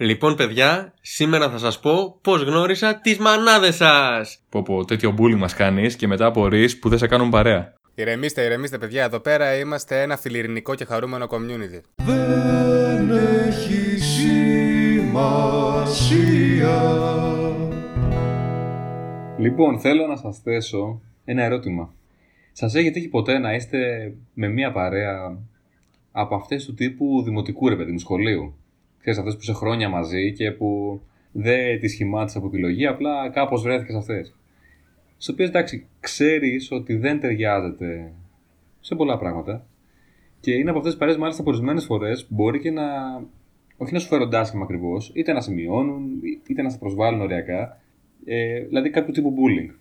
Λοιπόν, παιδιά, σήμερα θα σας πω πώς γνώρισα τις μανάδες σας. Πω πω, τέτοιο μπούλι μας κάνεις και μετά απορρεί που δεν σε κάνουν παρέα. Ηρεμήστε, ηρεμήστε, παιδιά. Εδώ πέρα είμαστε ένα φιλιρινικό και χαρούμενο community. Δεν έχει σημασία. Λοιπόν, θέλω να σας θέσω ένα ερώτημα. Σας έχει τύχει ποτέ να είστε με μία παρέα από αυτές του τύπου δημοτικού ρε παιδί μου, σχολείου; Ξέρεις, αυτές που είσαι χρόνια μαζί και που δεν τις σχημάτισε από επιλογή, απλά κάπως βρέθηκες σε αυτές. Στις οποίες εντάξει, ξέρεις ότι δεν ταιριάζεται σε πολλά πράγματα. Και είναι από αυτές τις παρέες, μάλιστα, που ορισμένες φορές μπορεί και να. Όχι να σου φέρουν άσχημα ακριβώς, είτε να σε μειώνουν, είτε να σε προσβάλλουν ωριακά. Ε, δηλαδή κάποιο τύπου bullying.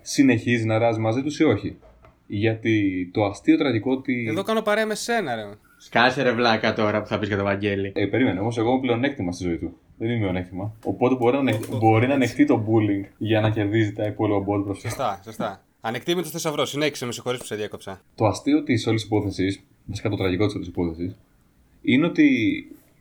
Συνεχίζει να ράζει μαζί τους ή όχι; Γιατί το αστείο τραγικό ότι. Εδώ κάνω παρέα με σένα, ρε. Σκάσε ρε βλάκα τώρα που θα πεις για το Βαγγέλη. Ε, περίμενε, όμως εγώ είμαι πλεονέκτημα στη ζωή του. Δεν είμαι μειονέκτημα. Οπότε μπορεί να, ανεχ- μπορεί να ανεχτεί το bullying για να κερδίζει τα υπόλοιπα μπόλ μπροστά. Σωστά, σωστά. Ανεκτήμητο θησαυρό. Συνέχισε, με συγχωρείς που σε διέκοψα. Το αστείο της όλης υπόθεσης, βασικά το τραγικό της όλης υπόθεσης, είναι ότι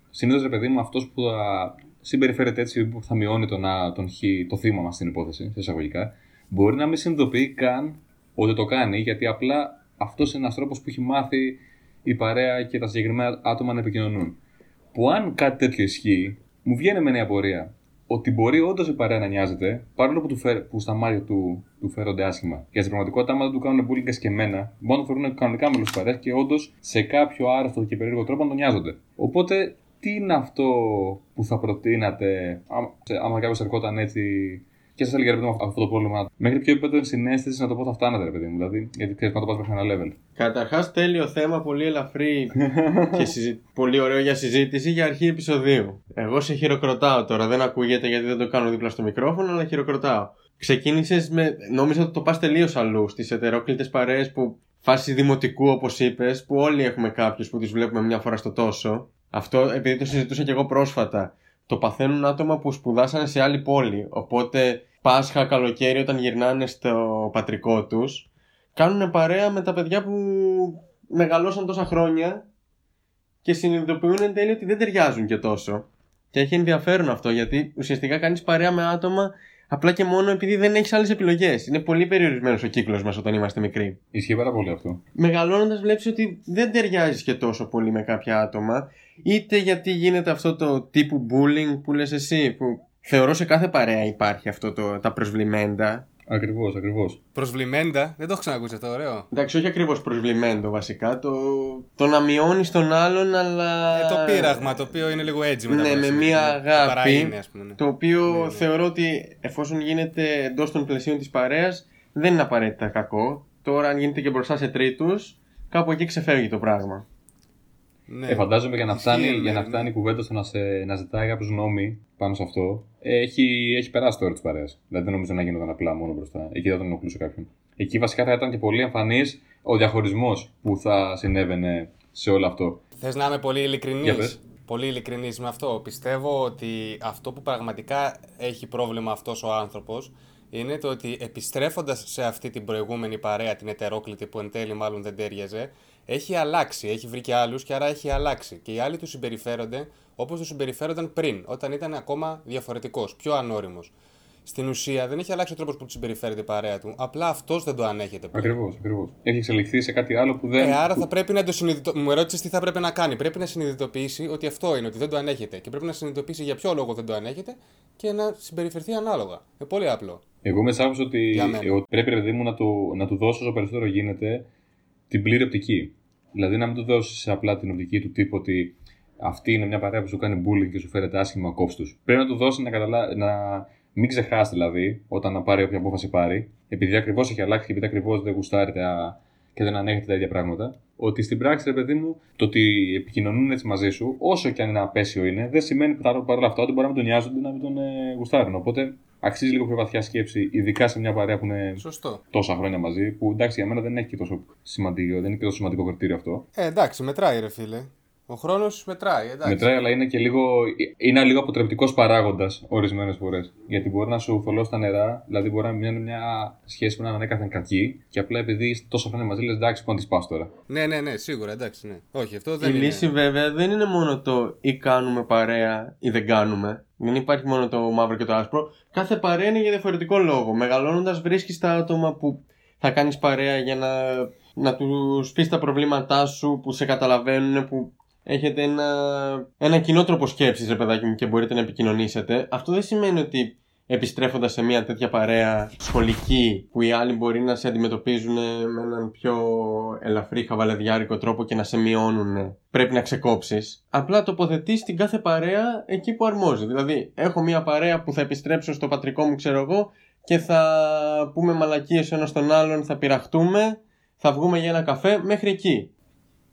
συνήθως ρε παιδί μου αυτός που θα συμπεριφέρεται έτσι, που θα μειώνει τον, α- τον χ, το θύμα μας στην υπόθεση, σε εισαγωγικά, μπορεί να μην συνειδητοποιεί καν ότι το κάνει, γιατί απλά αυτός είναι ένας τρόπος που έχει μάθει η παρέα και τα συγκεκριμένα άτομα να επικοινωνούν. Που αν κάτι τέτοιο ισχύει, μου βγαίνει με νέα πορεία ότι μπορεί όντως η παρέα να νοιάζεται, παρόλο που, του φέρ, που στα μάτια του, του φέρονται άσχημα. Γιατί στην πραγματικότητα, άμα δεν του κάνουν bullying και εμένα, μπορούν να το φέρουν κανονικά μέλο τη παρέα και όντως σε κάποιο άρρωστο και περίεργο τρόπο να τον νοιάζονται. Οπότε, τι είναι αυτό που θα προτείνατε, άμα, άμα κάποιος ερχόταν έτσι και σα έλεγε ρε παιδί μου αυτό το πρόβλημα, μέχρι ποιο επίπεδο συνέστησης να το πω θα φτάνατε, ρε παιδί μου. Δηλαδή, γιατί ξέρεις να το πας μέχρι ένα level. Καταρχάς, τέλειο θέμα, πολύ ελαφρύ και συζη... πολύ ωραίο για συζήτηση για αρχή επεισοδίου. Εγώ σε χειροκροτάω τώρα, δεν ακούγεται γιατί δεν το κάνω δίπλα στο μικρόφωνο, αλλά χειροκροτάω. Ξεκίνησες με. Νόμιζα ότι το πας τελείως αλλού, στις ετερόκλητες παρέες που φάση δημοτικού, όπως είπες, που όλοι έχουμε κάποιους που του βλέπουμε μια φορά στο τόσο. Αυτό επειδή το συζητούσα και εγώ πρόσφατα. Το παθαίνουν άτομα που σπουδάσανε σε άλλη πόλη. Οπότε Πάσχα, καλοκαίρι, όταν γυρνάνε στο πατρικό τους, κάνουν παρέα με τα παιδιά που μεγαλώσαν τόσα χρόνια και συνειδητοποιούν εν τέλει ότι δεν ταιριάζουν και τόσο. Και έχει ενδιαφέρον αυτό γιατί ουσιαστικά κάνεις παρέα με άτομα απλά και μόνο επειδή δεν έχεις άλλες επιλογές. Είναι πολύ περιορισμένος ο κύκλος μας όταν είμαστε μικροί. Ισχύει πάρα πολύ αυτό. Μεγαλώνοντας, βλέπεις ότι δεν ταιριάζει και τόσο πολύ με κάποια άτομα, είτε γιατί γίνεται αυτό το τύπου bullying που λες εσύ, που θεωρώ σε κάθε παρέα υπάρχει αυτό το, τα προσβλημέντα. Ακριβώς, ακριβώς. Προσβλημέντα, δεν το έχω ξανακούσει αυτό, ωραίο. Εντάξει, όχι ακριβώς προσβλημέντο βασικά. Το, το να μειώνεις τον άλλον, αλλά. Ε, το πείραγμα, το οποίο είναι λίγο έτσι μετά. Ναι, από με το μία σύντομα. αγάπη. Παρά είναι, ας πούμε, ναι. Το οποίο θεωρώ ότι εφόσον γίνεται εντός των πλαισίων της παρέας, δεν είναι απαραίτητα κακό. Τώρα, αν γίνεται και μπροστά σε τρίτους, κάπου εκεί ξεφεύγει το πράγμα. Ναι. Ε, φαντάζομαι για να Ισχύει, φτάνει, ναι, για να ναι. φτάνει η κουβέντα στο να, σε, να ζητάει κάποιος νόμοι πάνω σε αυτό, ε, έχει, έχει περάσει το όρος της παρέας. Δηλαδή δεν νομίζω να γινόταν απλά μόνο μπροστά. Εκεί δεν τον ενοχλούσε κάποιον. Εκεί βασικά θα ήταν και πολύ εμφανής ο διαχωρισμός που θα συνέβαινε σε όλο αυτό. Θες να είμαι πολύ ειλικρινής; Για πες. Πολύ ειλικρινής με αυτό. Πιστεύω ότι αυτό που πραγματικά έχει πρόβλημα αυτός ο άνθρωπος είναι το ότι επιστρέφοντας σε αυτή την προηγούμενη παρέα, την ετερόκλητη που εν τέλει μάλλον δεν τέριαζε, έχει αλλάξει. Έχει βρει και άλλους και άρα έχει αλλάξει. Και οι άλλοι τους συμπεριφέρονται όπως τους συμπεριφέρονταν πριν, όταν ήταν ακόμα διαφορετικός, πιο ανώριμος. Στην ουσία δεν έχει αλλάξει ο τρόπος που του συμπεριφέρεται η παρέα του. Απλά αυτός δεν το ανέχεται πλέον. Ακριβώς, ακριβώς. Έχει εξελιχθεί σε κάτι άλλο που δεν. Ε, άρα θα πρέπει να το συνειδητοποιήσει. Μου ερώτησες τι θα πρέπει να κάνει. Πρέπει να συνειδητοποιήσει ότι αυτό είναι, ότι δεν το ανέχεται. Και πρέπει να συνειδητοποιήσει για ποιο λόγο δεν το ανέχεται και να συμπεριφερθεί ανάλογα. Είναι πολύ απλό. Εγώ είμαι τη άποψη ότι, Για μένα. ε, ότι πρέπει ρε παιδί μου να, το, να του δώσω όσο περισσότερο γίνεται την πλήρη οπτική. Δηλαδή να μην του δώσεις απλά την οπτική του τύπου ότι αυτή είναι μια παρέα που σου κάνει bullying και σου φέρεται άσχημα κόψ τους. Πρέπει να του δώσεις να, καταλα... να μην ξεχάσει δηλαδή όταν να πάρει όποια απόφαση πάρει, επειδή ακριβώς έχει αλλάξει και επειδή ακριβώς δεν γουστάρει τα... και δεν ανέχεται τα ίδια πράγματα. Ότι στην πράξη, ρε παιδί μου, το ότι επικοινωνούν έτσι μαζί σου, όσο και αν είναι απέσιο είναι, δεν σημαίνει παρά- παρόλα αυτά ότι μπορεί να μην τον νοιάζονται να μην τον ε, γουστάρουν. Οπότε αξίζει λίγο πιο βαθιά σκέψη, ειδικά σε μια παρέα που είναι Σωστό. τόσα χρόνια μαζί, που εντάξει για μένα δεν έχει και τόσο σημαντικό, δεν είναι και τόσο σημαντικό κριτήριο αυτό. Ε, εντάξει, μετράει ρε φίλε. Ο χρόνος μετράει, εντάξει. Μετράει, αλλά είναι και λίγο. είναι λίγο αποτρεπτικός παράγοντας ορισμένες φορές. Γιατί μπορεί να σου θολώσει τα νερά, δηλαδή μπορεί να μην είναι μια σχέση που να είναι ανέκαθεν κακή, και απλά επειδή είσαι τόσο χρόνια μαζί, λες εντάξει, πού να τη πας τώρα. Ναι, ναι, ναι, σίγουρα, εντάξει. Ναι. Όχι, αυτό Η δεν είναι. λύση βέβαια δεν είναι μόνο το ή κάνουμε παρέα ή δεν κάνουμε. Δεν υπάρχει μόνο το μαύρο και το άσπρο. Κάθε παρέα είναι για διαφορετικό λόγο. Μεγαλώνοντας, βρίσκεις τα άτομα που θα κάνεις παρέα για να, να τους πεις τα προβλήματά σου, που σε καταλαβαίνουν, που έχετε ένα, ένα κοινό τρόπο σκέψης, ρε παιδάκι μου, και μπορείτε να επικοινωνήσετε. Αυτό δεν σημαίνει ότι επιστρέφοντας σε μια τέτοια παρέα σχολική που οι άλλοι μπορεί να σε αντιμετωπίζουν με έναν πιο ελαφρύ χαβαλεδιάρικο τρόπο και να σε μειώνουν πρέπει να ξεκόψεις. Απλά τοποθετείς την κάθε παρέα εκεί που αρμόζει. Δηλαδή έχω μια παρέα που θα επιστρέψω στο πατρικό μου ξέρω εγώ και θα πούμε μαλακίες ο ένας τον άλλον θα πειραχτούμε θα βγούμε για ένα καφέ μέχρι εκεί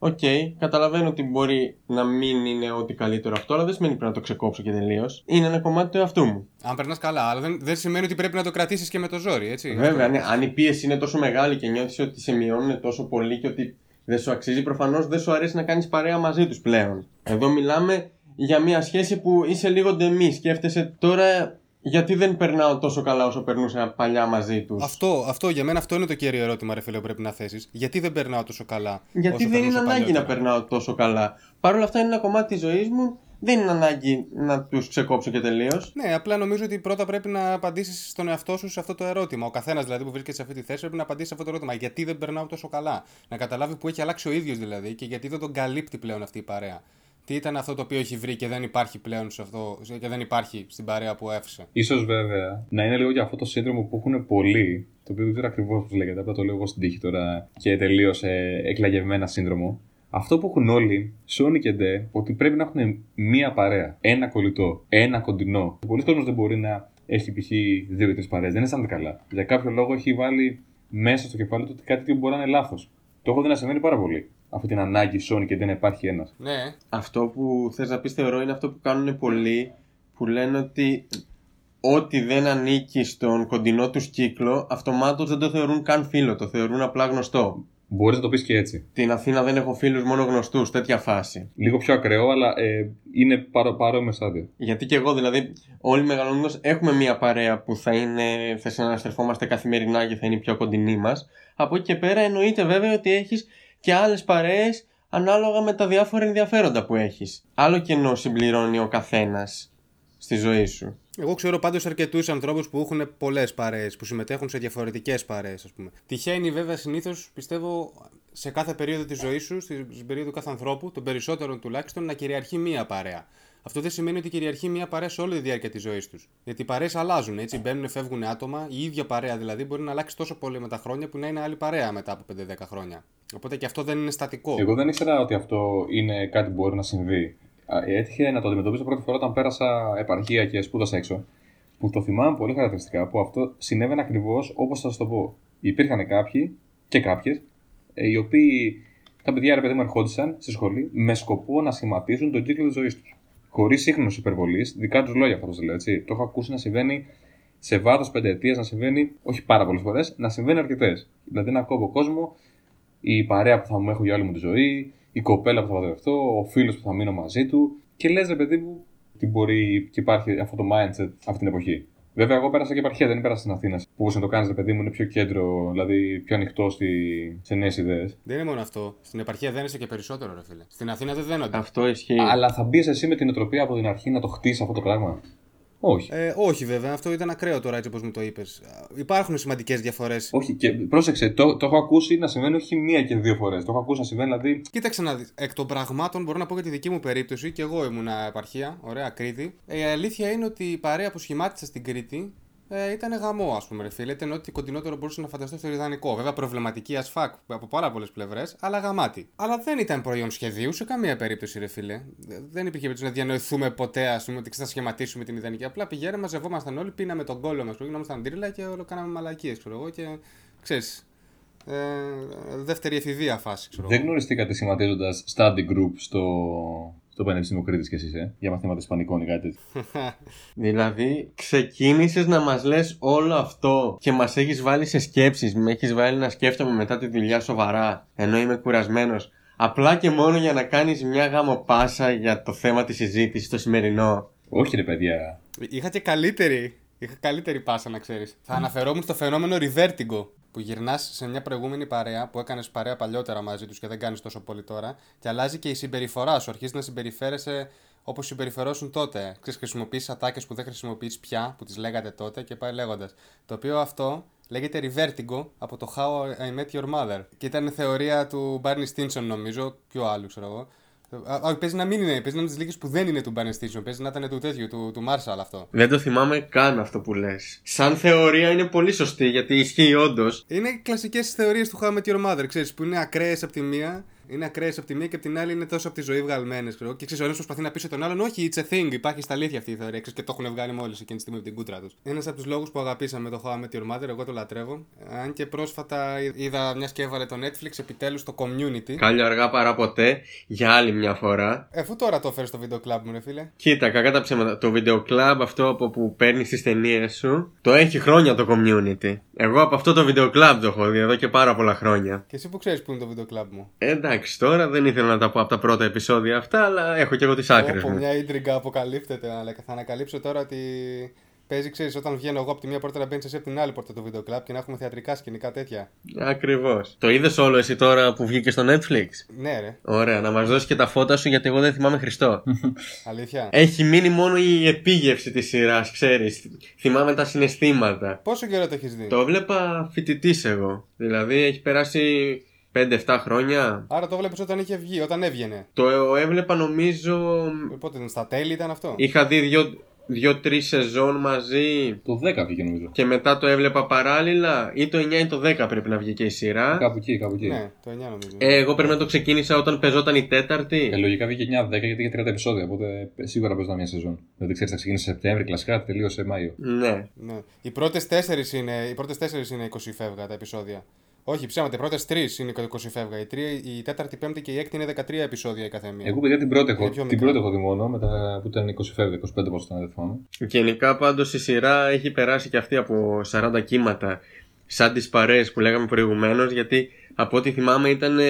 Οκ, καταλαβαίνω ότι μπορεί να μην είναι ό,τι καλύτερο αυτό, αλλά δεν σημαίνει πρέπει να το ξεκόψω και τελείως. Είναι ένα κομμάτι του εαυτού μου. Αν περνάς καλά, αλλά δεν, δεν σημαίνει ότι πρέπει να το κρατήσεις και με το ζόρι, έτσι. Βέβαια, ναι, αν η πίεση είναι τόσο μεγάλη και νιώθεις ότι σε μειώνουν τόσο πολύ και ότι δεν σου αξίζει, προφανώς δεν σου αρέσει να κάνεις παρέα μαζί τους πλέον. Εδώ μιλάμε για μια σχέση που είσαι λίγο ντεμή. Σκέφτεσαι τώρα γιατί δεν περνάω τόσο καλά όσο περνούσα παλιά μαζί τους; Αυτό, αυτό, για μένα αυτό είναι το κύριο ερώτημα, ρε φίλε, που πρέπει να θέσεις. Γιατί δεν περνάω τόσο καλά. Γιατί όσο δεν είναι περνούσα ανάγκη να παλιότερα; περνάω τόσο καλά. Παρ' όλα αυτά είναι ένα κομμάτι της ζωής μου. Δεν είναι ανάγκη να τους ξεκόψω και τελείως. Ναι, απλά νομίζω ότι πρώτα πρέπει να απαντήσεις στον εαυτό σου σε αυτό το ερώτημα. Ο καθένας δηλαδή που βρίσκεται σε αυτή τη θέση πρέπει να απαντήσει σε αυτό το ερώτημα. Γιατί δεν περνάω τόσο καλά. Να καταλάβει που έχει αλλάξει ο ίδιος δηλαδή και γιατί δεν τον καλύπτει πλέον αυτή η παρέα. Τι ήταν αυτό το οποίο έχει βρει και δεν υπάρχει πλέον σε αυτό, και δεν υπάρχει στην παρέα που έφυσε; Ίσως βέβαια να είναι λίγο για αυτό το σύνδρομο που έχουν πολλοί, το οποίο δεν ξέρω ακριβώς πώς λέγεται, απλά το λέω εγώ στην τύχη τώρα και τελείω ε, εκλαγευμένα σύνδρομο. Αυτό που έχουν όλοι, Sony και Ντε, ότι πρέπει να έχουν μία παρέα, ένα κολλητό, ένα κοντινό. Πολλοί κόσμοι δεν μπορεί να έχει π.χ. δύο ή τρεις παρέες, δεν αισθάνεται καλά. Για κάποιο λόγο έχει βάλει μέσα στο κεφάλι του ότι κάτι τέτοιο μπορεί να είναι λάθος. Το έχω δει να συμβαίνει πάρα πολύ. Αυτή την ανάγκη Sony και δεν υπάρχει ένας. Ναι, Αυτό που θες να πεις θεωρώ είναι αυτό που κάνουν πολλοί που λένε ότι ό,τι δεν ανήκει στον κοντινό τους κύκλο αυτομάτως δεν το θεωρούν καν φίλο, το θεωρούν απλά γνωστό. Μπορείς να το πεις και έτσι. Την Αθήνα δεν έχω φίλους μόνο γνωστούς, τέτοια φάση. Λίγο πιο ακραίο, αλλά ε, είναι παρό, παρόμοιο στάδιο. Γιατί και εγώ δηλαδή όλοι μεγαλώνοντας έχουμε μια παρέα που θα είναι, θα συναναστρεφόμαστε καθημερινά και θα είναι η πιο κοντινή μας. Από εκεί και πέρα εννοείται βέβαια ότι έχεις και άλλες παρέες ανάλογα με τα διάφορα ενδιαφέροντα που έχεις. Άλλο κενό συμπληρώνει ο καθένας στη ζωή σου. Εγώ ξέρω πάντως αρκετούς ανθρώπους που έχουν πολλές παρέες, που συμμετέχουν σε διαφορετικές παρέες, ας πούμε. Τυχαίνει βέβαια συνήθως, πιστεύω, σε κάθε περίοδο της ζωής σου, στην περίοδο κάθε ανθρώπου, των περισσότερων τουλάχιστον, να κυριαρχεί μία παρέα. Αυτό δεν σημαίνει ότι κυριαρχεί μία παρέα σε όλη τη διάρκεια της ζωής τους. Γιατί οι παρέες αλλάζουν, έτσι. Μπαίνουν, φεύγουν άτομα. Η ίδια παρέα δηλαδή μπορεί να αλλάξει τόσο πολύ με τα χρόνια που να είναι άλλη παρέα μετά από 5-10 χρόνια. Οπότε και αυτό δεν είναι στατικό. Εγώ δεν ήξερα ότι αυτό είναι κάτι που μπορεί να συμβεί. Α, Έτυχε να το αντιμετωπίσω πρώτη φορά όταν πέρασα επαρχία και σπούδασα έξω. Που το θυμάμαι πολύ χαρακτηριστικά που αυτό συνέβαινε ακριβώς όπως θα σας το πω. Υπήρχαν κάποιοι και κάποιες οι οποίοι τα παιδιά ρε παιδί μου ερχόντουσαν στη σχολή με σκοπό να σχηματίσουν τον κύκλο της ζωής τους. Χωρίς σύγχρονος υπερβολής, δικά τους λόγια αυτό το λέω έτσι. Το έχω ακούσει να συμβαίνει σε βάθος πενταετίας, να συμβαίνει, όχι πάρα πολλές φορές, να συμβαίνει αρκετές. Δηλαδή να ακούω από κόσμο η παρέα που θα μου έχω για όλη μου τη ζωή, η κοπέλα που θα παντρευτώ, ο φίλος που θα μείνω μαζί του. Και λες, ρε παιδί μου, τι μπορεί και υπάρχει αυτό το mindset αυτή την εποχή. Βέβαια, εγώ πέρασα και επαρχία, δεν πέρασα στην Αθήνα. Που όπως να το κάνεις, ρε παιδί μου, είναι πιο κέντρο, δηλαδή πιο ανοιχτό στη... σε νέες ιδέες. Δεν είναι μόνο αυτό. Στην επαρχία δένεσαι και περισσότερο, ρε φίλε. Στην Αθήνα δεν δένονται. Αυτό ισχύει. Αλλά θα μπεις εσύ με την οτροπία από την αρχή να το χτίσεις αυτό το πράγμα. Όχι. Ε, όχι βέβαια, αυτό ήταν ακραίο τώρα έτσι όπως μου το είπες. Υπάρχουν σημαντικές διαφορές. Όχι, και πρόσεξε, το, το έχω ακούσει να συμβαίνει όχι μία και δύο φορές. Το έχω ακούσει να συμβαίνει, δηλαδή. Κοίταξε να δεις. Εκ των πραγμάτων μπορώ να πω για τη δική μου περίπτωση και εγώ ήμουν επαρχία, ωραία Κρήτη. Ε, η αλήθεια είναι ότι η παρέα που σχημάτισα στην Κρήτη ε, ήταν γαμό, ας πούμε, ρε φίλε. Ήταν ό,τι κοντινότερο μπορούσα να φανταστώ στο ιδανικό. Βέβαια προβληματική as fuck από πάρα πολλές πλευρές, αλλά γαμάτι. Αλλά δεν ήταν προϊόν σχεδίου σε καμία περίπτωση, ρε φίλε. Ε, Δεν υπήρχε περίπτωση να διανοηθούμε ποτέ, ας πούμε, ότι θα σχηματίσουμε την ιδανική. Απλά πηγαίναμε, μαζευόμασταν όλοι, πίναμε τον κόλλο μας, γινόμασταν τρίλα και όλο κάναμε μαλακίες, ξέρω εγώ. Και ξέρεις. Ε, δεύτερη εφηβεία φάση, ξέρω Δεν εγώ. γνωριστήκατε σχηματίζοντας study group στο, στο Πανεπιστήμιο Κρήτης κι εσείς, ε, για μαθήματα Ισπανικών ή κάτι τέτοιο. Δηλαδή, ξεκίνησες να μας λες όλο αυτό και μας έχεις βάλει σε σκέψεις. Με έχεις βάλει να σκέφτομαι μετά τη δουλειά σοβαρά, ενώ είμαι κουρασμένος. Απλά και μόνο για να κάνεις μια γάμο πάσα για το θέμα της συζήτησης το σημερινό; Όχι ρε παιδιά. Είχα και καλύτερη. Είχα καλύτερη πάσα να ξέρεις. Θα αναφερόμουν στο φαινόμενο revertigo. Που γυρνάς σε μια προηγούμενη παρέα που έκανες παρέα παλιότερα μαζί τους και δεν κάνεις τόσο πολύ τώρα. Και αλλάζει και η συμπεριφορά σου. Αρχίζεις να συμπεριφέρεσαι όπως συμπεριφερόσουν τότε. Ξέρεις, χρησιμοποιείς ατάκες που δεν χρησιμοποιείς πια, που τις λέγατε τότε και πάει λέγοντας. Το οποίο αυτό λέγεται Revertigo από το How I Met Your Mother. Και ήταν θεωρία του Barney Stinson, νομίζω, πιο άλλου, ξέρω εγώ. Α, α, παίζει να μην είναι, παίζει να είναι τις λίγες που δεν είναι του Barney Stinson. Παίζει να ήταν του τέτοιου, του, του Marshall αυτό. Δεν το θυμάμαι καν αυτό που λες. Σαν θεωρία είναι πολύ σωστή γιατί ισχύει όντως. Είναι κλασικές θεωρίες του How I Met Your Mother, ξέρεις, που είναι ακραίες από τη μία. Είναι ακραίες από τη μία και από την άλλη είναι τόσο από τη ζωή βγαλμένες. Και ξέρεις, ο ένας προσπαθεί να πει τον άλλον, Όχι, it's a thing, υπάρχει στα αλήθεια αυτή η θεωρία. Ξέρεις, και το έχουν βγάλει μόλις εκείνη τη στιγμή από την κούτρα τους. Ένας από τους λόγους που αγαπήσαμε το How I Met Your Mother, εγώ το λατρεύω. Αν και πρόσφατα είδα μιας και έβαλε το Netflix επιτέλους το community. Κάλιο αργά παρά ποτέ για άλλη μια φορά. Ε, Αφού τώρα το έφερε στο βίντεο κλαμπ μου, ρε φίλε. Κοίτα, κακά τα ψέματα. Το βίντεο club αυτό από που παίρνεις τις ταινίες σου, το έχει χρόνια το community. Εγώ από αυτό το βίντεο club το έχω δει εδώ και πάρα πολλά χρόνια. Και εσύ που ξέρεις που είναι το βίντεο κλαμπ μου. Ε, εντάξει, τώρα δεν ήθελα να τα πω από τα πρώτα επεισόδια αυτά, αλλά έχω και εγώ τις άκρες Όπου μου. μια ίντριγκα αποκαλύπτεται, αλλά θα ανακαλύψω τώρα ότι παίζει, ξέρεις, όταν βγαίνω εγώ από τη μία πόρτα να μπαίνεις εσύ από την άλλη πόρτα του βίντεο κλαμπ και να έχουμε θεατρικά σκηνικά τέτοια. Ακριβώς. Το είδες όλο εσύ τώρα που βγήκε στο Netflix; Ναι, ρε, Ωραία, να μας δώσεις και τα φώτα σου γιατί εγώ δεν θυμάμαι Χριστό. αλήθεια. έχει μείνει μόνο η επίγευση της σειράς, ξέρεις. Θυμάμαι τα συναισθήματα. Πόσο καιρό το έχεις δει; Το βλέπα φοιτητής εγώ. Δηλαδή έχει περάσει 5-7 χρόνια. Άρα το βλέπεις όταν είχε βγει, όταν έβγαινε. Το έβλεπα νομίζω. Πότε ήταν, στα τέλη ήταν αυτό; Είχα δει δύο, δύο-τρει σεζόν μαζί Το 10 βγήκε νομίζω. και μετά το έβλεπα παράλληλα. Ή το 9 ή το 10 πρέπει να βγει και η σειρά. Κάπου εκεί, κάπου εκεί. Ναι, το 9 νομίζω. Ε, εγώ πρέπει να το ξεκίνησα όταν πεζόταν η τέταρτη. Ε, λογικά βγήκε 9-10 γιατί είχε 30 επεισόδια. Οπότε σίγουρα παίζονταν μια σεζόν. Δηλαδή ξέρεις, θα ξεκίνησε Σεπτέμβρη, κλασικά τελείωσε Μάιο. Ναι. Ναι. Οι πρώτες τέσσερις είναι, οι πρώτες τέσσερις είναι 20 φεύγα τα επεισόδια. Όχι, ψέματα, οι πρώτες τρεις είναι 20 φεύγα. Η, τρία, η τέταρτη, η πέμπτη και η έκτη είναι 13 επεισόδια η καθεμία. Εγώ παιδιά την πρώτη έχω, Είναι πιο την μικρά. πρώτη έχω δει μόνο, μετά που ήταν 20 φεύγα, 25 πόσο ήταν, δεν θυμάμαι. Γενικά πάντως η σειρά έχει περάσει και αυτή από 40 κύματα σαν τις παρέες που λέγαμε προηγουμένως γιατί από ό,τι θυμάμαι ήταν ε,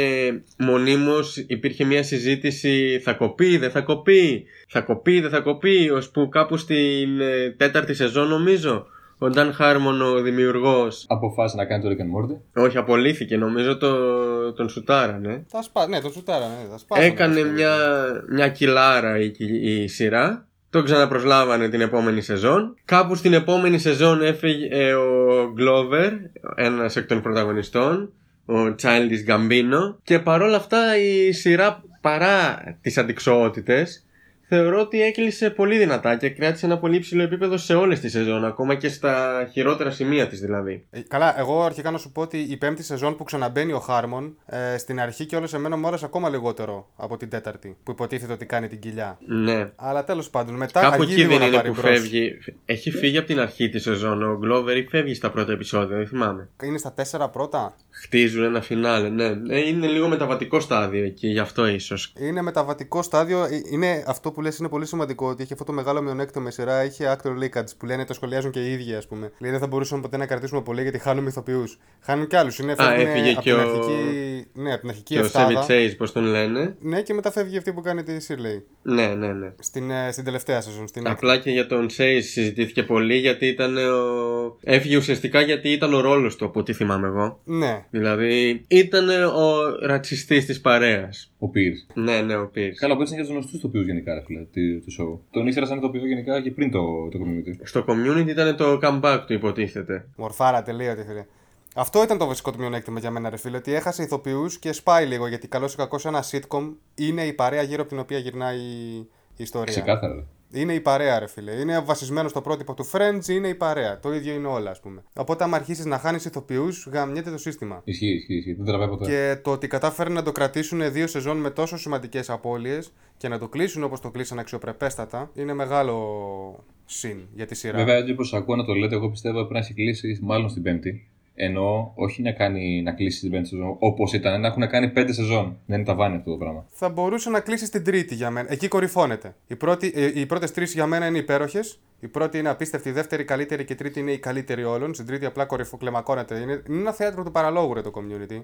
μονίμως υπήρχε μια συζήτηση θα κοπεί, δεν θα κοπεί, θα κοπεί, δεν θα κοπεί ώσπου κάπου στην ε, τέταρτη σεζόν νομίζω ο Νταν Χάρμον ο δημιουργός Αποφάσισε να κάνει το Rick and Morty. όχι απολύθηκε νομίζω το, τον σουτάρανε Θα σπά... Ναι, το σουτάρα, ναι, θα σπάσανε. Έκανε μια, μια κιλάρα η, η σειρά. Το ξαναπροσλάβανε την επόμενη σεζόν. Κάπου στην επόμενη σεζόν έφυγε ε, ο Glover, ένας εκ των πρωταγωνιστών, ο Childish Gambino. Και παρόλα αυτά η σειρά παρά τις αντικσοότητες θεωρώ ότι έκλεισε πολύ δυνατά και κράτησε ένα πολύ υψηλό επίπεδο σε όλες τις σεζόν, ακόμα και στα χειρότερα σημεία της δηλαδή. Ε, Καλά, εγώ αρχικά να σου πω ότι η πέμπτη σεζόν που ξαναμπαίνει ο Χάρμον ε, στην αρχή και όλο εμένα μου άρεσε ακόμα λιγότερο από την τέταρτη που υποτίθεται ότι κάνει την κοιλιά. Ναι. Αλλά τέλος πάντων, μετά Κάπου αργεί εκεί λίγο δεν να είναι πάρει που μπρος. φεύγει. Έχει φύγει από την αρχή της σεζόν. Ο Glover ή φεύγει στα πρώτα επεισόδια, δεν θυμάμαι. Είναι στα τέσσερα πρώτα; Χτίζουν ένα φινάλε, ναι. Ε, Είναι λίγο μεταβατικό στάδιο εκεί, γι' αυτό ίσως. Είναι μεταβατικό στάδιο. Ε, Είναι αυτό που λες είναι πολύ σημαντικό ότι έχει αυτό το μεγάλο μειονέκτημα η σειρά. Έχει actor leakage που λένε το σχολιάζουν και οι ίδιοι, ας πούμε. Λέει δεν θα μπορούσαμε ποτέ να κρατήσουμε πολύ γιατί χάνουμε ηθοποιούς. Χάνουν κι άλλους. Είναι φεύγουνε έφυγε από και την ο- αρχική. Ναι, από την αρχική Και ο Σέβι εφτάδα. Chase, πώς τον λένε. Ναι, και μετά φεύγει αυτή που κάνει τη Σίρλεϊ. Ναι, ναι, ναι. Στην, ε, στην τελευταία σεζόν. Στην έκτη. Απλά και για τον Chase συζητήθηκε πολύ γιατί ήταν ο. Έφυγε ουσιαστικά γιατί ήταν ο ρόλος του, από ό,τι θυμάμαι εγώ. Ναι. Δηλαδή ήταν ο ρατσιστής της παρέας. Ο Pierce. Ναι, ναι, ο Pierce. Καλά, που ήταν και τους γνωστούς τοπίου γενικά, ρε φίλε, τι- του show. Τον ήξερα σαν τοπίο γενικά και πριν το, το community. Στο community ήταν το comeback του, υποτίθεται. Μορφάρα, τελείωτη, φίλε. Αυτό ήταν το βασικό του μειονέκτημα για μένα, ρε φίλε. Ότι έχασε ηθοποιούς και σπάει λίγο. Γιατί καλό ή κακό ένα sitcom είναι η παρέα γύρω από την οποία γυρνάει η ιστορία. Ξεκάθαρα. Ρε. Είναι η παρέα, ρε φίλε. Είναι βασισμένο στο πρότυπο του Friends, είναι η παρέα. Το ίδιο είναι όλα, ας πούμε. Οπότε, άμα αρχίσεις να χάνεις ηθοποιούς, γαμιέται το σύστημα. Ισχύει, ισχύει, ισχύει. Δεν τραβάει ποτέ. Και το ότι κατάφεραν να το κρατήσουν δύο σεζόν με τόσο σημαντικές απώλειες και να το κλείσουν όπως το κλείσαν αξιοπρεπέστατα είναι μεγάλο συν για τη σειρά. Βέβαια, έτσι όπως ακούω να το λέτε, εγώ πιστεύω πρέπει να έχει κλείσει μάλλον στην Πέμπτη. Ενώ όχι να, κάνει, να κλείσει την Πέμπτη σεζόν όπως ήταν, να έχουν κάνει πέντε σεζόν. Δεν είναι ταβάνι αυτό το πράγμα. Θα μπορούσε να κλείσει την τρίτη για μένα. Εκεί κορυφώνεται. Οι, πρώτοι, ε, οι πρώτες τρεις για μένα είναι υπέροχες. Η πρώτη είναι απίστευτη, η δεύτερη καλύτερη και η τρίτη είναι η καλύτερη όλων. Στην τρίτη απλά κορυφοκλεμακώνεται. Είναι, είναι ένα θέατρο του παραλόγου ρε το community.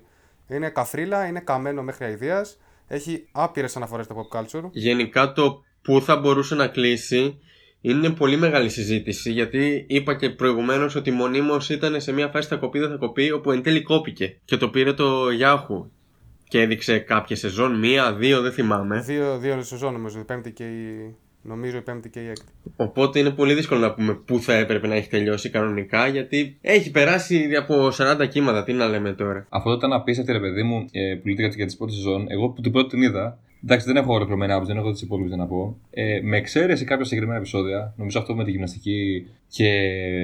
Είναι καφρίλα, είναι καμένο μέχρι αηδίας. Έχει άπειρες αναφορές στο pop culture. Γενικά το που θα μπορούσε να κλείσει είναι πολύ μεγάλη συζήτηση γιατί είπα και προηγουμένως ότι μονίμως ήταν σε μια φάση θα κοπεί δεν θα κοπεί όπου εν τέλει κόπηκε και το πήρε το Yahoo και έδειξε κάποια σεζόν, μία, δύο, δεν θυμάμαι. Δύο, δύο σεζόν νομίζω, η πέμπτη και η... Νομίζω η πέμπτη και η έκτη. Οπότε είναι πολύ δύσκολο να πούμε πού θα έπρεπε να έχει τελειώσει κανονικά γιατί έχει περάσει από 40 κύματα. Τι να λέμε τώρα. Αυτό ήταν απίστευτο, ρε παιδί μου, ε, που λέτε για, για τη πρώτη σεζόν. Εγώ που την πρώτη την είδα, εντάξει, δεν έχω ολοκληρωμένη άποψη, δεν έχω τις υπόλοιπες να πω. Ε, με εξαίρεση κάποια συγκεκριμένα επεισόδια, νομίζω αυτό με τη γυμναστική και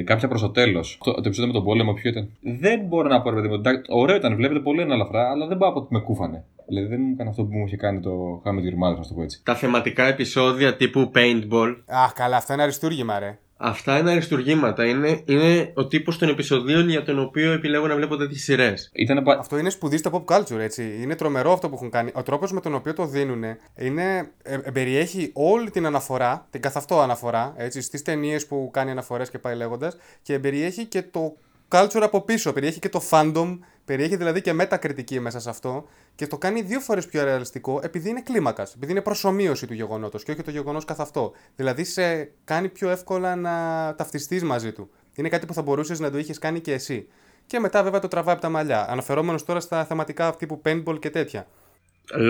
κάποια προς το τέλος. Το, το επεισόδιο με τον πόλεμο, ποιο ήταν. Δεν μπορώ να πω, ρε παιδί μου, εντάξει, ωραίο ήταν, βλέπετε πολύ ελαφρά, αλλά δεν μπορώ να πω ότι με κούφανε. Δηλαδή δεν μου έκανε αυτό που μου είχε κάνει το How I Met Your Mother, να το πω έτσι. Τα θεματικά επεισόδια τύπου paintball Αχ, καλά, αυτό είναι αριστούργημα, ρε. Αυτά είναι αριστουργήματα. Είναι, είναι ο τύπος των επεισοδίων για τον οποίο επιλέγω να βλέπω τέτοιες σειρές. Ήταν πα... Αυτό είναι σπουδή στο pop culture, έτσι. Είναι τρομερό αυτό που έχουν κάνει. Ο τρόπος με τον οποίο το δίνουν είναι. Ε, ε, περιέχει όλη την αναφορά, την καθ' αυτό αναφορά, έτσι, στις ταινίες που κάνει αναφορές και πάει λέγοντας, και περιέχει και το culture από πίσω. Περιέχει και το fandom, περιέχει δηλαδή και μετακριτική μέσα σε αυτό και το κάνει δύο φορές πιο ρεαλιστικό επειδή είναι κλίμακας. Επειδή είναι προσωμείωση του γεγονότος και όχι το γεγονός καθ' αυτό. Δηλαδή σε κάνει πιο εύκολα να ταυτιστείς μαζί του. Είναι κάτι που θα μπορούσες να το είχες κάνει και εσύ. Και μετά βέβαια το τραβάει από τα μαλλιά. Αναφερόμενος τώρα στα θεματικά τύπου paintball και τέτοια.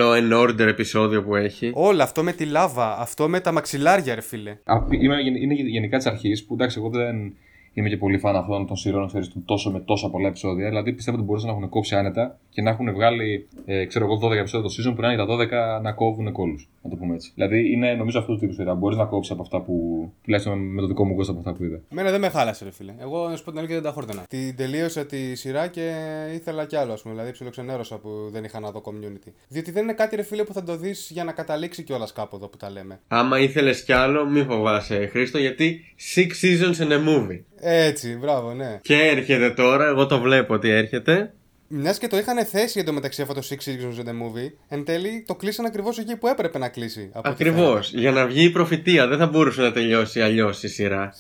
Law and Order επεισόδιο που έχει. Όλα αυτό με τη λάβα, αυτό με τα μαξιλάρια, ρε φίλε. Α, είμαι, γεν- είναι γενικά της αρχής που εντάξει, εγώ δεν είμαι και πολύ φαν αυτών των σειρών ξέρεις, του τόσο με τόσα πολλά επεισόδια. Δηλαδή πιστεύω ότι μπορούσαν να έχουν κόψει άνετα και να έχουν βγάλει, ε, ξέρω εγώ, 12 επεισόδια το season που να είναι τα 12 να κόβουν κόλου. Να το πούμε έτσι. Δηλαδή είναι νομίζω αυτός το τύπος σειρά. Μπορείς να κόψεις από αυτά που. τουλάχιστον με το δικό μου γούστο από αυτά που είδα. Εμένα δεν με χάλασε, ρε φίλε. Εγώ, να σου πω την αλήθεια, δεν τα χόρτενα. Την τελείωσα τη σειρά και ήθελα κι άλλο, ας πούμε. Δηλαδή, ψιλοξενέρωσα που δεν είχα να δω community. Διότι δεν είναι κάτι, ρε φίλε, που θα το δεις για να καταλήξει κιόλας κάπου εδώ που τα λέμε. Άμα ήθελες κι άλλο, μη φοβάσαι, Χρήστο, γιατί six seasons in a movie. Έτσι, μπράβο, ναι. Και έρχεται τώρα, εγώ το βλέπω ότι έρχεται. Μιας και το είχαν θέσει εντωμεταξύ αυτό το Six Seasons in the Movie, εν τέλει το κλείσαν ακριβώς εκεί που έπρεπε να κλείσει. από ό,τι Ακριβώς. φαίνεται. Για να βγει η προφητεία. Δεν θα μπορούσε να τελειώσει αλλιώς η σειρά.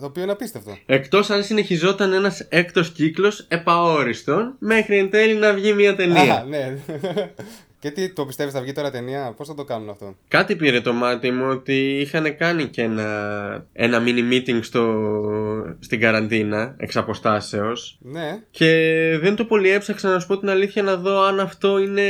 Το οποίο είναι απίστευτο. Εκτός αν συνεχιζόταν ένας έκτος κύκλος επαόριστον μέχρι εν τέλει να βγει μια Α, ταινία. ναι. Και τι, το πιστεύεις θα βγει τώρα ταινία, πώς θα το κάνουν αυτό; Κάτι πήρε το μάτι μου ότι είχαν κάνει και ένα, ένα mini meeting στο, στην καραντίνα εξ αποστάσεως Ναι, και δεν το πολύ έψαξα να σου πω την αλήθεια να δω αν αυτό είναι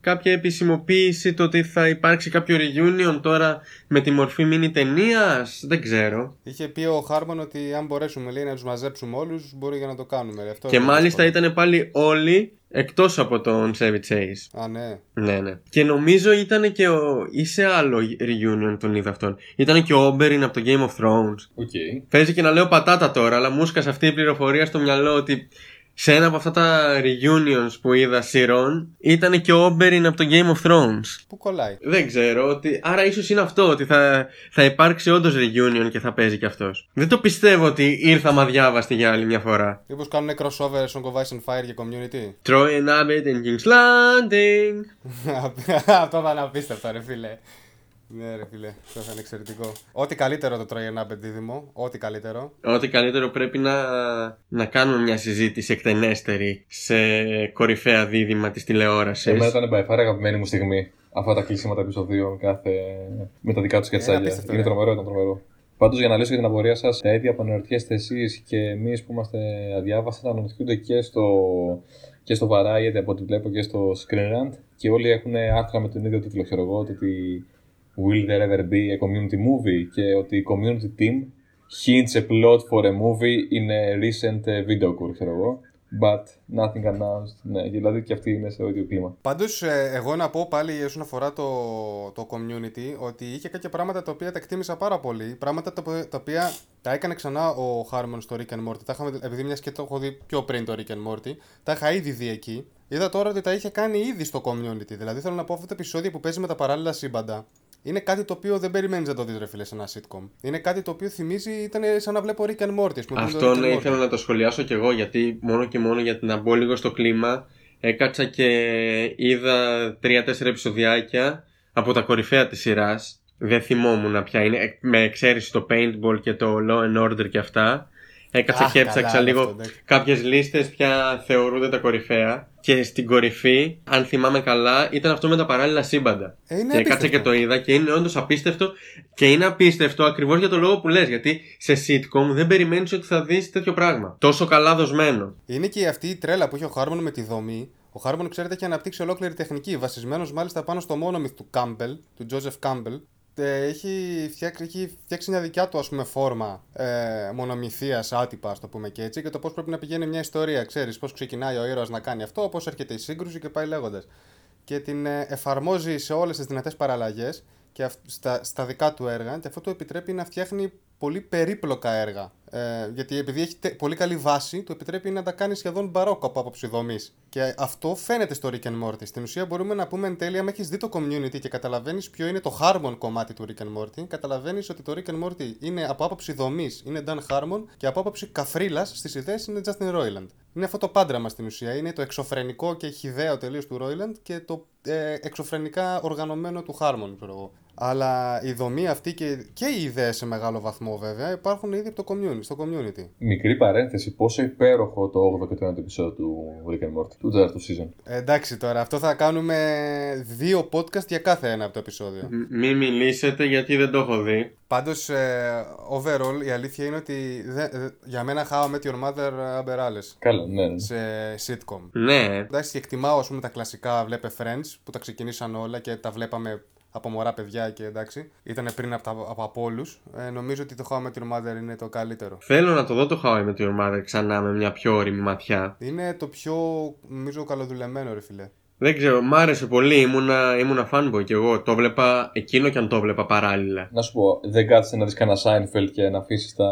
κάποια επισημοποίηση το ότι θα υπάρξει κάποιο reunion τώρα με τη μορφή mini ταινίας. Δεν ξέρω. είχε πει ο Χάρμον ότι αν μπορέσουμε λέει, να τους μαζέψουμε όλους, μπορεί για να το κάνουμε. ρε. Αυτό Και είναι μάλιστα δύσκολο. ήταν πάλι όλοι εκτός από τον Chevy Chase. Α, ναι. Ναι, ναι. Και νομίζω ήταν και ο. ή σε άλλο reunion τον είδα αυτόν. Ήταν και ο Oberyn από το Game of Thrones. OK. Παίζει και να λέω πατάτα τώρα, αλλά μου 'σκασε αυτή η πληροφορία στο μυαλό ότι σε ένα από αυτά τα reunions που είδα σειρών ήταν και ο Oberyn από το Game of Thrones. Πού κολλάει; Δεν ξέρω, ότι... άρα ίσως είναι αυτό, ότι θα, θα υπάρξει όντως reunion και θα παίζει κι αυτός. Δεν το πιστεύω ότι ήρθαμε αδιάβαστοι για άλλη μια φορά. Μήπως κάνουν crossover Song of Ice and Fire για community; Troy and Abbott and King's Landing. Αυτό θα είναι απίστευτο, ρε φίλε. Ναι, ρε φίλε, αυτό θα είναι εξαιρετικό. Ό,τι καλύτερο το τρώει ένα δίδυμο. Ό,τι καλύτερο. Ό,τι καλύτερο πρέπει να, να κάνουμε μια συζήτηση εκτενέστερη σε κορυφαία δίδυμα της τηλεόρασης. Εμένα ήταν by far αγαπημένη μου στιγμή. Αυτά τα κλείσιματα επεισοδίων κάθε... με τα δικά τους σκετσάκια. απίστευτο, Είναι ναι. τρομερό, ήταν τρομερό. Πάντως για να λύσω για την απορία σας, τα ίδια που αναρωτιέστε εσείς και εμείς που είμαστε αδιάβαστα, αναρωτιούνται και στο, και στο Variety από ό,τι βλέπω και στο Screen Rant. Και όλοι έχουν άρθρα με τον ίδιο τίτλο, ξέρω εγώ, ότι Will there ever be a community movie και ότι η community team hints a plot for a movie in a recent uh, video call, ξέρω εγώ. But nothing announced. Ναι, δηλαδή και αυτή είναι στο ίδιο κλίμα. Πάντως, εγώ να πω πάλι όσον αφορά το, το community ότι είχε κάποια πράγματα τα οποία τα εκτίμησα πάρα πολύ. Πράγματα τα, οποία- τα οποία τα έκανε ξανά ο Χάρμον στο Rick and Morty. Τα είχαμε, επειδή μιας και το έχω δει πιο πριν το Rick and Morty, τα είχα ήδη δει εκεί. Είδα τώρα ότι τα είχε κάνει ήδη στο community. Δηλαδή θέλω να πω αυτό το επεισόδιο που παίζει με τα παράλληλα σύμπαντα. Είναι κάτι το οποίο δεν περιμένεις να το δεις, ρε φίλε, σε ένα sitcom. Είναι κάτι το οποίο θυμίζει, ήταν σαν να βλέπω Rick and Morty. ας πούμε, που είναι το Αυτό Rick and ναι, Morty. ήθελα να το σχολιάσω κι εγώ γιατί μόνο και μόνο για να μπω λίγο στο κλίμα έκατσα και είδα τρία-τέσσερα επεισοδιάκια από τα κορυφαία της σειράς. Δεν θυμόμουν ποια είναι, εκ- με εξαίρεση το Paintball και το Law and Order και αυτά. Έκατσα Αχ, και καλά, έψαξα είναι λίγο αυτό, εντάξει. κάποιες λίστες πια θεωρούνται τα κορυφαία. Και στην κορυφή, αν θυμάμαι καλά, ήταν αυτό με τα παράλληλα σύμπαντα. Ε, είναι και κάτσα απίστευτο. και το είδα και είναι όντως απίστευτο. Και είναι απίστευτο ακριβώς για το λόγο που λες. Γιατί σε sitcom δεν περιμένεις ότι θα δεις τέτοιο πράγμα. Τόσο καλά δοσμένο. Είναι και αυτή η τρέλα που έχει ο Χάρμον με τη δομή. Ο Χάρμον, ξέρετε, έχει αναπτύξει ολόκληρη τεχνική, βασισμένος μάλιστα πάνω στο monomyth του Κάμπελ, του Τζόζεφ Κάμπελ. Ε, Έχει φτιάξει, έχει φτιάξει μια δικιά του ας πούμε φόρμα ε, μονομυθίας άτυπα, ας το πούμε και έτσι, και το πώς πρέπει να πηγαίνει μια ιστορία. Ξέρεις πώς ξεκινάει ο ήρωας να κάνει αυτό, πώς έρχεται η σύγκρουση και πάει λέγοντας. Και την ε, εφαρμόζει σε όλες τις δυνατές παραλλαγές και αυ- στα, στα δικά του έργα και αυτό του επιτρέπει να φτιάχνει πολύ περίπλοκα έργα. Ε, γιατί επειδή έχει τε- πολύ καλή βάση, του επιτρέπει να τα κάνει σχεδόν μπαρόκο από άποψη δομής. Και αυτό φαίνεται στο Rick and Morty. Στην ουσία μπορούμε να πούμε εν τέλει, αν έχεις δει το community και καταλαβαίνεις ποιο είναι το Harmon κομμάτι του Rick and Morty, καταλαβαίνεις ότι το Rick and Morty είναι από άποψη δομής είναι Dan Harmon και από άποψη καφρίλας στις ιδέες είναι Justin Roiland. Είναι αυτό το πάντραμα στην ουσία. Είναι το εξωφρενικό και χιδαίο τελείως του Roiland και το ε, εξωφρενικά οργανωμένο του Harmon, ξέρω εγώ. Αλλά η δομή αυτή και, και οι ιδέες σε μεγάλο βαθμό βέβαια υπάρχουν ήδη από το community, στο community. Μικρή παρένθεση, πόσο υπέροχο το 8ο και το 9ο επεισόδιο του Rick and Morty, του τέταρτου season. Ε, εντάξει τώρα, αυτό θα κάνουμε δύο podcast για κάθε ένα από το επεισόδιο. Μ- Μη μιλήσετε γιατί δεν το έχω δει. Πάντως, ε, overall, η αλήθεια είναι ότι δεν- ε, για μένα How I Met Your Mother ε, αμπεράλες Καλά, ναι. ναι. σε sitcom. Ναι, Εντάξει, και εκτιμάω ας πούμε, τα κλασικά βλέπε Friends που τα ξεκινήσαν όλα και τα βλέπαμε από μωρά παιδιά και εντάξει. Ήταν πριν από, τα, από, από όλους. Ε, νομίζω ότι το How I Met Your Mother είναι το καλύτερο. θέλω να το δω το How I Met Your Mother ξανά με μια πιο όρημη ματιά. Είναι το πιο, νομίζω, καλοδουλεμένο, ρε φιλέ. Δεν ξέρω, μ' άρεσε πολύ. Ήμουνα, ήμουνα fanboy κι εγώ. Το βλέπα εκείνο και αν το βλέπα παράλληλα. Να σου πω, δεν κάτσε να δεις κανένα Seinfeld και να αφήσεις τα,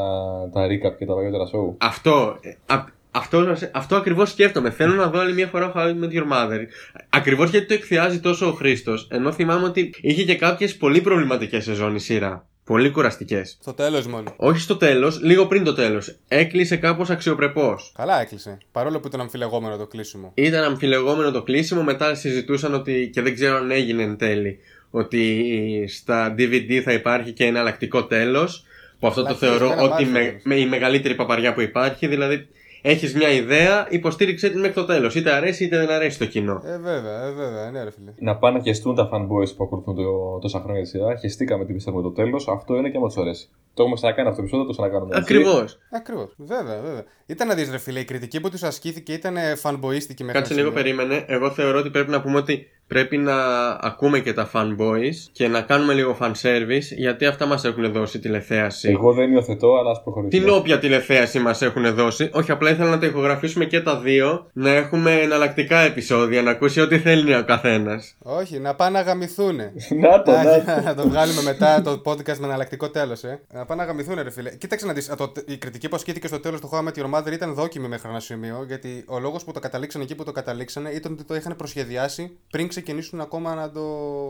τα recap και τα παλιότερα show. Αυτό, ε, α- αυτό, αυτό ακριβώς σκέφτομαι. Θέλω να δω άλλη μια φορά How I Met Your Mother. Ακριβώς γιατί το εκθιάζει τόσο ο Χρήστος. Ενώ θυμάμαι ότι είχε και κάποιες πολύ προβληματικές σεζόν η σειρά. Πολύ κουραστικές. Στο τέλος μόνο. Όχι στο τέλος, λίγο πριν το τέλος. Έκλεισε κάπως αξιοπρεπώς. Καλά έκλεισε. Παρόλο που ήταν αμφιλεγόμενο το κλείσιμο. Ήταν αμφιλεγόμενο το κλείσιμο, μετά συζητούσαν ότι, και δεν ξέρω αν έγινε εν τέλει, ότι στα DVD θα υπάρχει και εναλλακτικό τέλος, που αυτό το Λαχείς, θεωρώ εμένα ότι μ' με, άρεσε. με η μεγαλύτερη παπαριά που υπάρχει, δηλαδή έχεις μια ιδέα, υποστήριξε την μέχρι το τέλος, είτε αρέσει είτε δεν αρέσει το κοινό. Ε, βέβαια, ε, βέβαια, ναι, ρε φίλε. Να πάνε να χεστούν τα fanboys που ακολουθούν το, τόσα χρόνια τη σειρά. Χεστήκαμε τι πιστεύουμε το τέλος. Αυτό είναι και άμα τους αρέσει. Το έχουμε ξανακάνει αυτό το επεισόδιο, το ξανακάνουμε. έτσι. Ακριβώς. Ακριβώς. Βέβαια, βέβαια. Ήταν να δεις, ρε φίλε, η κριτική που τους ασκήθηκε ήταν φανμποίστικη μέχρι Κάτσε ένα λίγο, σημείο. περίμενε. Εγώ θεωρώ ότι πρέπει να πούμε ότι πρέπει να ακούμε και τα fanboys και να κάνουμε λίγο fan service, γιατί αυτά μας έχουν δώσει τηλεθέαση. Εγώ δεν υιοθετώ, αλλά ας προχωρήσουμε. Την όποια τηλεθέαση μας έχουν δώσει. Όχι, απλά ήθελα να τα ηχογραφήσουμε και τα δύο. Να έχουμε εναλλακτικά επεισόδια, να ακούσει ό,τι θέλει ο καθένας. Όχι, να πάνε να γαμηθούνε. να το, να το. Να να το βγάλουμε μετά το podcast με εναλλακτικό τέλος, ε. Να πάνε να γαμηθούν, ρε φίλε. Κοίταξε να δεις. Η κριτική που ασκήθηκε στο τέλος του How I Met Your Mother ήταν δόκιμη μέχρι ένα σημείο. Γιατί ο λόγος που το καταλήξαν εκεί που το καταλήξανε ήταν ότι το είχαν προσχεδιάσει πριν ξεκινήσουν ακόμα να το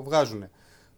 βγάζουν.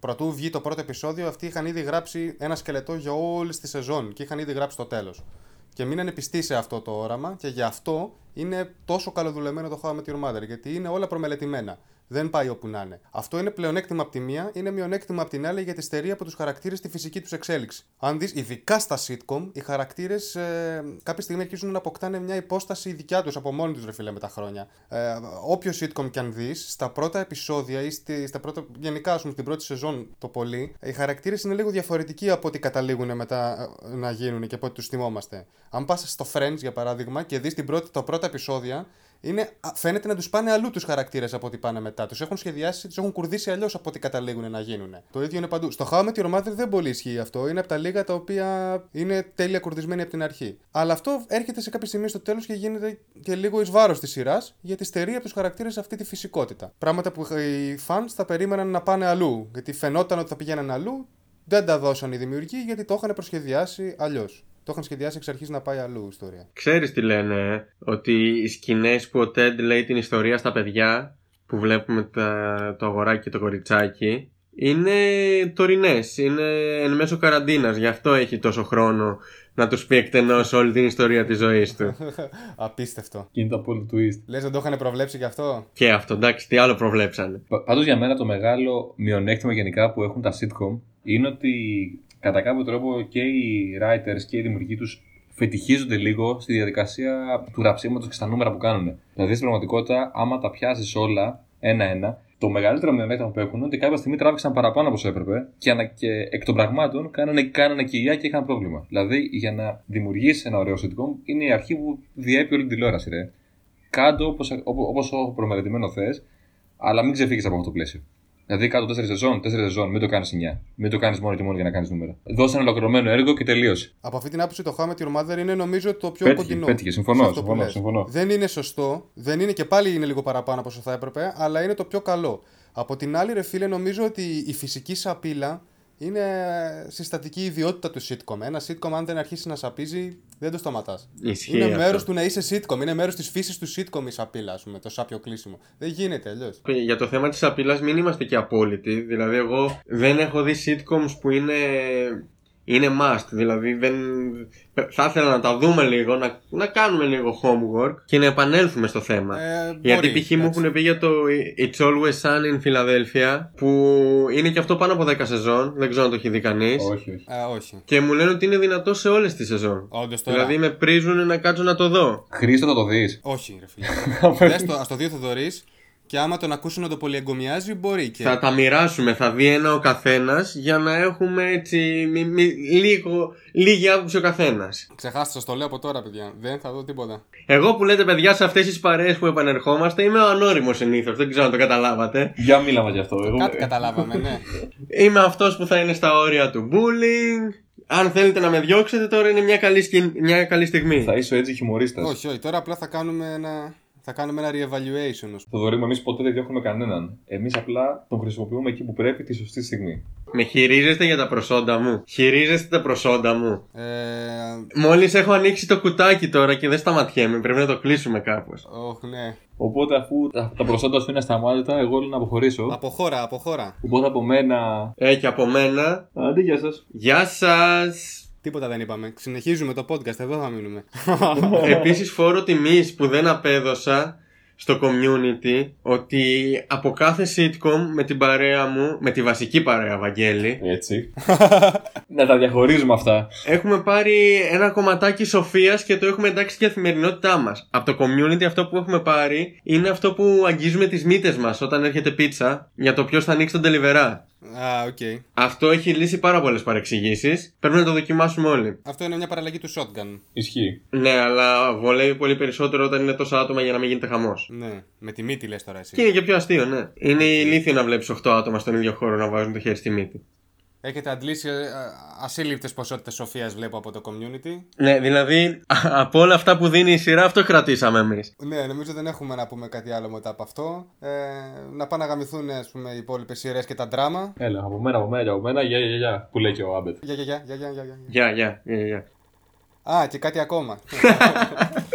Πρωτού βγει το πρώτο επεισόδιο, αυτοί είχαν ήδη γράψει ένα σκελετό για όλη τη σεζόν και είχαν ήδη γράψει το τέλος. Και μείνανε πιστοί σε αυτό το όραμα και γι' αυτό είναι τόσο καλοδουλεμένο το How I Met Your Mother. Γιατί είναι όλα προμελετημένα. Δεν πάει όπου να είναι. Αυτό είναι πλεονέκτημα από τη μία, είναι μειονέκτημα από την άλλη γιατί στερεί από τους χαρακτήρες τη φυσική τους εξέλιξη. Αν δεις, ειδικά στα sitcom, οι χαρακτήρες ε, κάποια στιγμή αρχίζουν να αποκτάνε μια υπόσταση δικιά τους από μόνοι τους, ρε φίλε, με τα χρόνια. Ε, όποιο sitcom κι αν δεις, στα πρώτα επεισόδια ή στη, στα πρώτα, γενικά, ας πούμε, στην πρώτη σεζόν το πολύ, οι χαρακτήρες είναι λίγο διαφορετικοί από ό,τι καταλήγουν μετά ε, να γίνουν και από ό,τι τους θυμόμαστε. Αν πας στο Friends, για παράδειγμα, και δεις τα πρώτα επεισόδια, είναι, α, φαίνεται να τους πάνε αλλού τους χαρακτήρες από ό,τι πάνε μετά. Τους έχουν σχεδιάσει, τους έχουν κουρδίσει αλλιώς από ό,τι καταλήγουν να γίνουν. Το ίδιο είναι παντού. Στο How I Met Your Mother δεν πολύ ισχύει αυτό. Είναι από τα λίγα τα οποία είναι τέλεια κουρδισμένοι από την αρχή. Αλλά αυτό έρχεται σε κάποια στιγμή στο τέλος και γίνεται και λίγο εις βάρος της σειράς γιατί στερεί από τους χαρακτήρες αυτή τη φυσικότητα. Πράγματα που οι fans θα περίμεναν να πάνε αλλού. Γιατί φαινόταν ότι θα πηγαίναν αλλού, δεν τα δώσαν οι δημιουργοί γιατί το είχαν προσχεδιάσει αλλιώς. Το είχαν σχεδιάσει εξ αρχής να πάει αλλού η ιστορία. Ξέρεις τι λένε, ε; ότι οι σκηνές που ο Τέντ λέει την ιστορία στα παιδιά, που βλέπουμε τα, το αγοράκι και το κοριτσάκι, είναι τωρινές, είναι εν μέσω καραντίνας, γι' αυτό έχει τόσο χρόνο να τους πει εκτενώς όλη την ιστορία της ζωής του. Απίστευτο. Και είναι το απόλυτο twist. Λες δεν το είχαν προβλέψει γι' αυτό; και αυτό, εντάξει, τι άλλο προβλέψανε. Πάντως για μένα το μεγάλο μειονέκτημα γενικά που έχουν τα sitcom είναι ότι κατά κάποιο τρόπο και οι writers και οι δημιουργοί τους φετιχίζονται λίγο στη διαδικασία του γραψίματο και στα νούμερα που κάνουν. Δηλαδή στην πραγματικότητα, άμα τα πιάσεις όλα ένα-ένα, το μεγαλύτερο μειονέκτημα που έχουν είναι ότι κάποια στιγμή τράβηξαν παραπάνω από όσο έπρεπε και, ανα, και εκ των πραγμάτων κάνανε, κάνανε κοιλιά και είχαν πρόβλημα. Δηλαδή, για να δημιουργήσεις ένα ωραίο sitcom, είναι η αρχή που διέπει όλη την τηλεόραση, ρε. Κάντο όπως ο προμελετημένο θες, αλλά μην ξεφύγεις από αυτό το πλαίσιο. Δηλαδή κάτω 4 σεζόν, 4 σεζόν, μην το κάνεις 9. Μην το κάνεις μόνο και μόνο για να κάνεις νούμερα. Δώσε ένα ολοκληρωμένο έργο και τελείωσε. Από αυτή την άποψη το How Met Your Mother είναι νομίζω το πιο Πέτυχε, κοντινό. πέτυχε, σε συμφωνώ, αυτό που συμφωνώ, λες. συμφωνώ. Δεν είναι σωστό, δεν είναι και πάλι είναι λίγο παραπάνω από όσο θα έπρεπε, αλλά είναι το πιο καλό. Από την άλλη, ρε φίλε, νομίζω ότι η φυσική σαπίλα είναι συστατική ιδιότητα του sitcom. Ένα sitcom, αν δεν αρχίσει να σαπίζει, δεν το σταματάς. Ισχύει Είναι αυτό. μέρος του να είσαι sitcom. Είναι μέρος της φύσης του sitcom η σαπίλα, ας πούμε, το σάπιο κλείσιμο. Δεν γίνεται αλλιώς. Για το θέμα της απειλάς μην είμαστε και απόλυτοι. Δηλαδή εγώ δεν έχω δει sitcoms που είναι, είναι must. Δηλαδή δεν... θα ήθελα να τα δούμε λίγο, να, να κάνουμε λίγο homework και να επανέλθουμε στο θέμα. Ε, Γιατί μπορεί, π.χ. μου εντάξει. έχουν πει για το It's Always Sun in Philadelphia που είναι και αυτό πάνω από 10 σεζόν. Δεν ξέρω αν το έχει δει κανείς. Όχι, όχι. Α, όχι. Και μου λένε ότι είναι δυνατό σε όλες τις σεζόν. Όντως τώρα. Δηλαδή με πρίζουν να κάτσω να το δω. Χρήστο θα το δεις. Όχι, ρε φίλε. Δες το, ας το δει ο Θοδωρής και άμα τον ακούσουν να το πολυεγκομιάζει, μπορεί και. Θα τα μοιράσουμε, θα δει ένα ο καθένας για να έχουμε έτσι μη- μη- λίγο, λίγη άποψη ο καθένας. Ξεχάστε, σας το λέω από τώρα, παιδιά. Δεν θα δω τίποτα. Εγώ που λέτε παιδιά σε αυτές τις παρέες που επανερχόμαστε είμαι ο ανώριμος συνήθως. Δεν ξέρω αν το καταλάβατε. Για μίλαμε γι' αυτό. Εγώ... Κάτι καταλάβαμε, ναι. Είμαι αυτός που θα είναι στα όρια του bullying. Αν θέλετε να με διώξετε, τώρα είναι μια καλή, σκη- μια καλή στιγμή. Θα είσαι έτσι χιουμορίστα. όχι, όχι. Τώρα απλά θα κάνουμε ένα, θα κάνουμε ένα re-evaluation. ως- Το δωρή εμείς ποτέ δεν διώχνουμε κανέναν. Εμείς απλά τον χρησιμοποιούμε εκεί που πρέπει τη σωστή στιγμή. Με χειρίζεστε για τα προσόντα μου. Χειρίζεστε τα προσόντα μου. Ε, Μόλις έχω ανοίξει το κουτάκι τώρα και δεν σταματιέμαι, πρέπει να το κλείσουμε κάπως. όχι, ναι. Οπότε αφού τα, τα προσόντα σου είναι ασταμάτητα, εγώ λέω να αποχωρήσω. Από χώρα, από χώρα. Οπότε από μένα. Ε, και από μένα, Αντί για σας. γεια σας! Τίποτα δεν είπαμε. Συνεχίζουμε το podcast, εδώ θα μείνουμε. Επίσης φόρο τιμής που δεν απέδωσα στο community ότι από κάθε sitcom με την παρέα μου, με τη βασική παρέα Βαγγέλη, Έτσι. να τα διαχωρίζουμε αυτά. έχουμε πάρει ένα κομματάκι σοφίας και το έχουμε εντάξει στην καθημερινότητά μας. Από το community αυτό που έχουμε πάρει είναι αυτό που αγγίζουμε τις μύτες μας όταν έρχεται πίτσα για το ποιος θα ανοίξει τον τελιβερά. Α, οκ. Αυτό έχει λύσει πάρα πολλές παρεξηγήσεις. Πρέπει να το δοκιμάσουμε όλοι. Αυτό είναι μια παραλλαγή του shotgun. Ισχύει. Ναι, αλλά βολεύει πολύ περισσότερο όταν είναι τόσα άτομα για να μην γίνεται χαμός. Ναι, με τη μύτη λες τώρα εσύ. Και είναι και πιο αστείο, ναι. Είναι ηλίθιο να βλέπεις 8 άτομα στον ίδιο χώρο να βάζουν το χέρι στη μύτη. Έχετε αντλήσει ε, ασύλληπτες ποσότητες σοφίας βλέπω από το community. Ναι, δηλαδή από όλα αυτά που δίνει η σειρά, αυτό κρατήσαμε εμείς. Ναι, νομίζω δεν έχουμε να πούμε κάτι άλλο μετά από αυτό. Ε, να πάνε να γαμηθούν ας πούμε, οι υπόλοιπες σειρές και τα δράμα. Έλα, από μένα, από μένα και από μένα, γεια, γεια, γεια. Που λέει και ο Άμπετ. Γεια, γεια, γεια, γεια, γεια, γεια. Γεια, γεια, γεια, γεια. Α, και κάτι ακόμα.